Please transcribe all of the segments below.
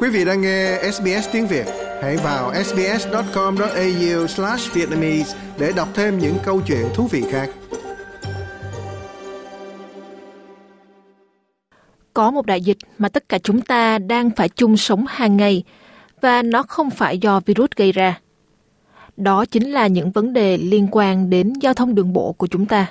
Quý vị đang nghe SBS tiếng Việt, hãy vào sbs.com.au/vietnamese để đọc thêm những câu chuyện thú vị khác. Có một đại dịch mà tất cả chúng ta đang phải chung sống hàng ngày và nó không phải do virus gây ra. Đó chính là những vấn đề liên quan đến giao thông đường bộ của chúng ta.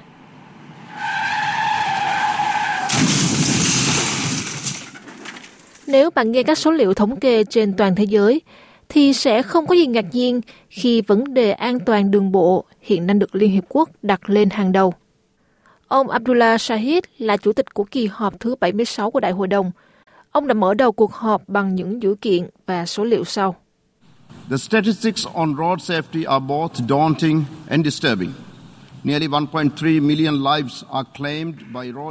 Nếu bạn nghe các số liệu thống kê trên toàn thế giới, thì sẽ không có gì ngạc nhiên khi vấn đề an toàn đường bộ hiện đang được Liên Hiệp Quốc đặt lên hàng đầu. Ông Abdullah Shahid là chủ tịch của kỳ họp thứ 76 của Đại hội đồng. Ông đã mở đầu cuộc họp bằng những dữ kiện và số liệu sau. The statistics on road safety are both daunting and disturbing.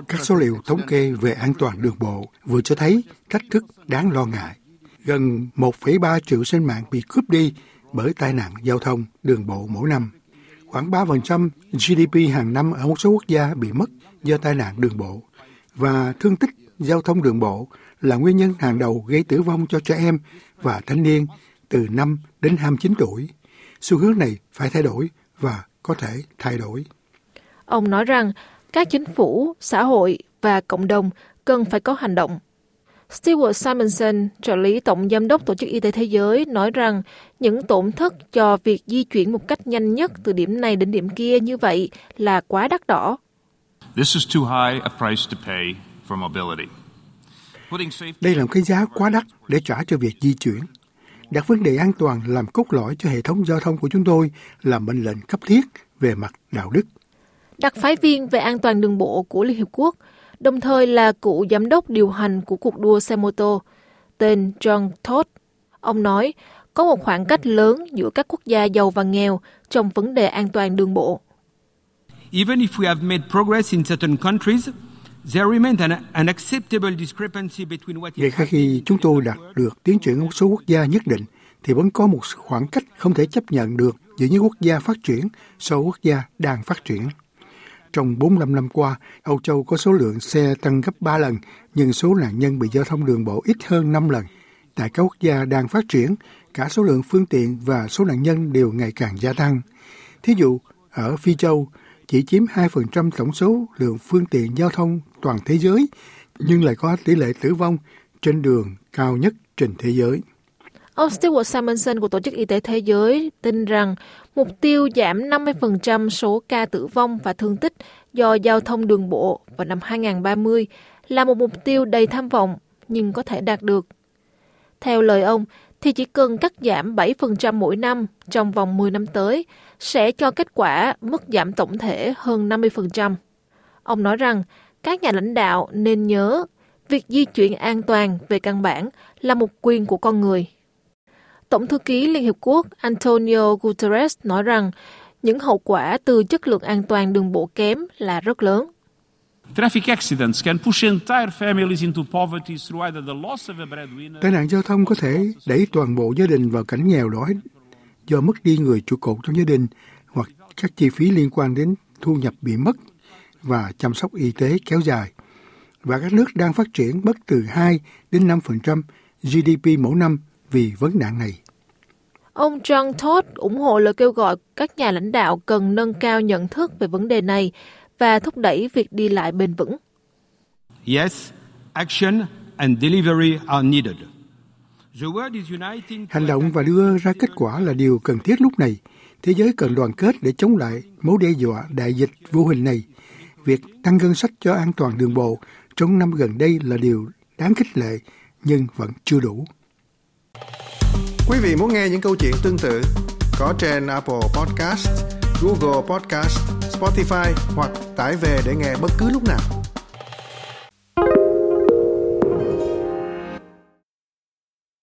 Các số liệu thống kê về an toàn đường bộ vừa cho thấy thách thức đáng lo ngại. Gần 1,3 triệu sinh mạng bị cướp đi bởi tai nạn giao thông đường bộ mỗi năm. Khoảng 3% GDP hàng năm ở một số quốc gia bị mất do tai nạn đường bộ. Và thương tích giao thông đường bộ là nguyên nhân hàng đầu gây tử vong cho trẻ em và thanh niên từ 5 đến 29 tuổi. Xu hướng này phải thay đổi và có thể thay đổi. Ông nói rằng các chính phủ, xã hội và cộng đồng cần phải có hành động. Stewart Simonson, trợ lý tổng giám đốc Tổ chức Y tế Thế giới, nói rằng những tổn thất cho việc di chuyển một cách nhanh nhất từ điểm này đến điểm kia như vậy là quá đắt đỏ. This is too high a price to pay for mobility. Đây là một cái giá quá đắt để trả cho việc di chuyển. Đặt vấn đề an toàn làm cốt lõi cho hệ thống giao thông của chúng tôi là mệnh lệnh cấp thiết về mặt đạo đức. Đặc phái viên về an toàn đường bộ của Liên Hiệp Quốc, đồng thời là cựu giám đốc điều hành của cuộc đua xe mô tô, tên John Todd. Ông nói, có một khoảng cách lớn giữa các quốc gia giàu và nghèo trong vấn đề an toàn đường bộ. Even if we have made progress in certain countries, ngay khi chúng tôi đạt được tiến triển ở một số quốc gia nhất định, thì vẫn có một khoảng cách không thể chấp nhận được giữa những quốc gia phát triển so với quốc gia đang phát triển. Trong 45 năm qua, Âu Châu có số lượng xe tăng gấp 3 lần, nhưng số nạn nhân bị giao thông đường bộ ít hơn 5 lần. Tại các quốc gia đang phát triển, cả số lượng phương tiện và số nạn nhân đều ngày càng gia tăng. Thí dụ, ở Phi Châu, chỉ chiếm 2% tổng số lượng phương tiện giao thông toàn thế giới, nhưng lại có tỷ lệ tử vong trên đường cao nhất trên thế giới. Ông Stewart Simonson của Tổ chức Y tế Thế giới tin rằng mục tiêu giảm 50% số ca tử vong và thương tích do giao thông đường bộ vào năm 2030 là một mục tiêu đầy tham vọng nhưng có thể đạt được. Theo lời ông, thì chỉ cần cắt giảm 7% mỗi năm trong vòng 10 năm tới sẽ cho kết quả mức giảm tổng thể hơn 50%. Ông nói rằng các nhà lãnh đạo nên nhớ việc di chuyển an toàn về căn bản là một quyền của con người. Tổng thư ký Liên Hiệp Quốc Antonio Guterres nói rằng những hậu quả từ chất lượng an toàn đường bộ kém là rất lớn. Tai nạn giao thông có thể đẩy toàn bộ gia đình vào cảnh nghèo đói do mất đi người trụ cột trong gia đình hoặc các chi phí liên quan đến thu nhập bị mất và chăm sóc y tế kéo dài. Và các nước đang phát triển mất từ 2 đến 5% GDP mỗi năm vì vấn nạn này. Ông John Todd ủng hộ lời kêu gọi các nhà lãnh đạo cần nâng cao nhận thức về vấn đề này và thúc đẩy việc đi lại bền vững. Yes, action and delivery are needed. Hành động và đưa ra kết quả là điều cần thiết lúc này. Thế giới cần đoàn kết để chống lại mối đe dọa đại dịch vô hình này. Việc tăng ngân sách cho an toàn đường bộ trong năm gần đây là điều đáng khích lệ, nhưng vẫn chưa đủ. Quý vị muốn nghe những câu chuyện tương tự có trên Apple Podcast, Google Podcast, Spotify hoặc tải về để nghe bất cứ lúc nào.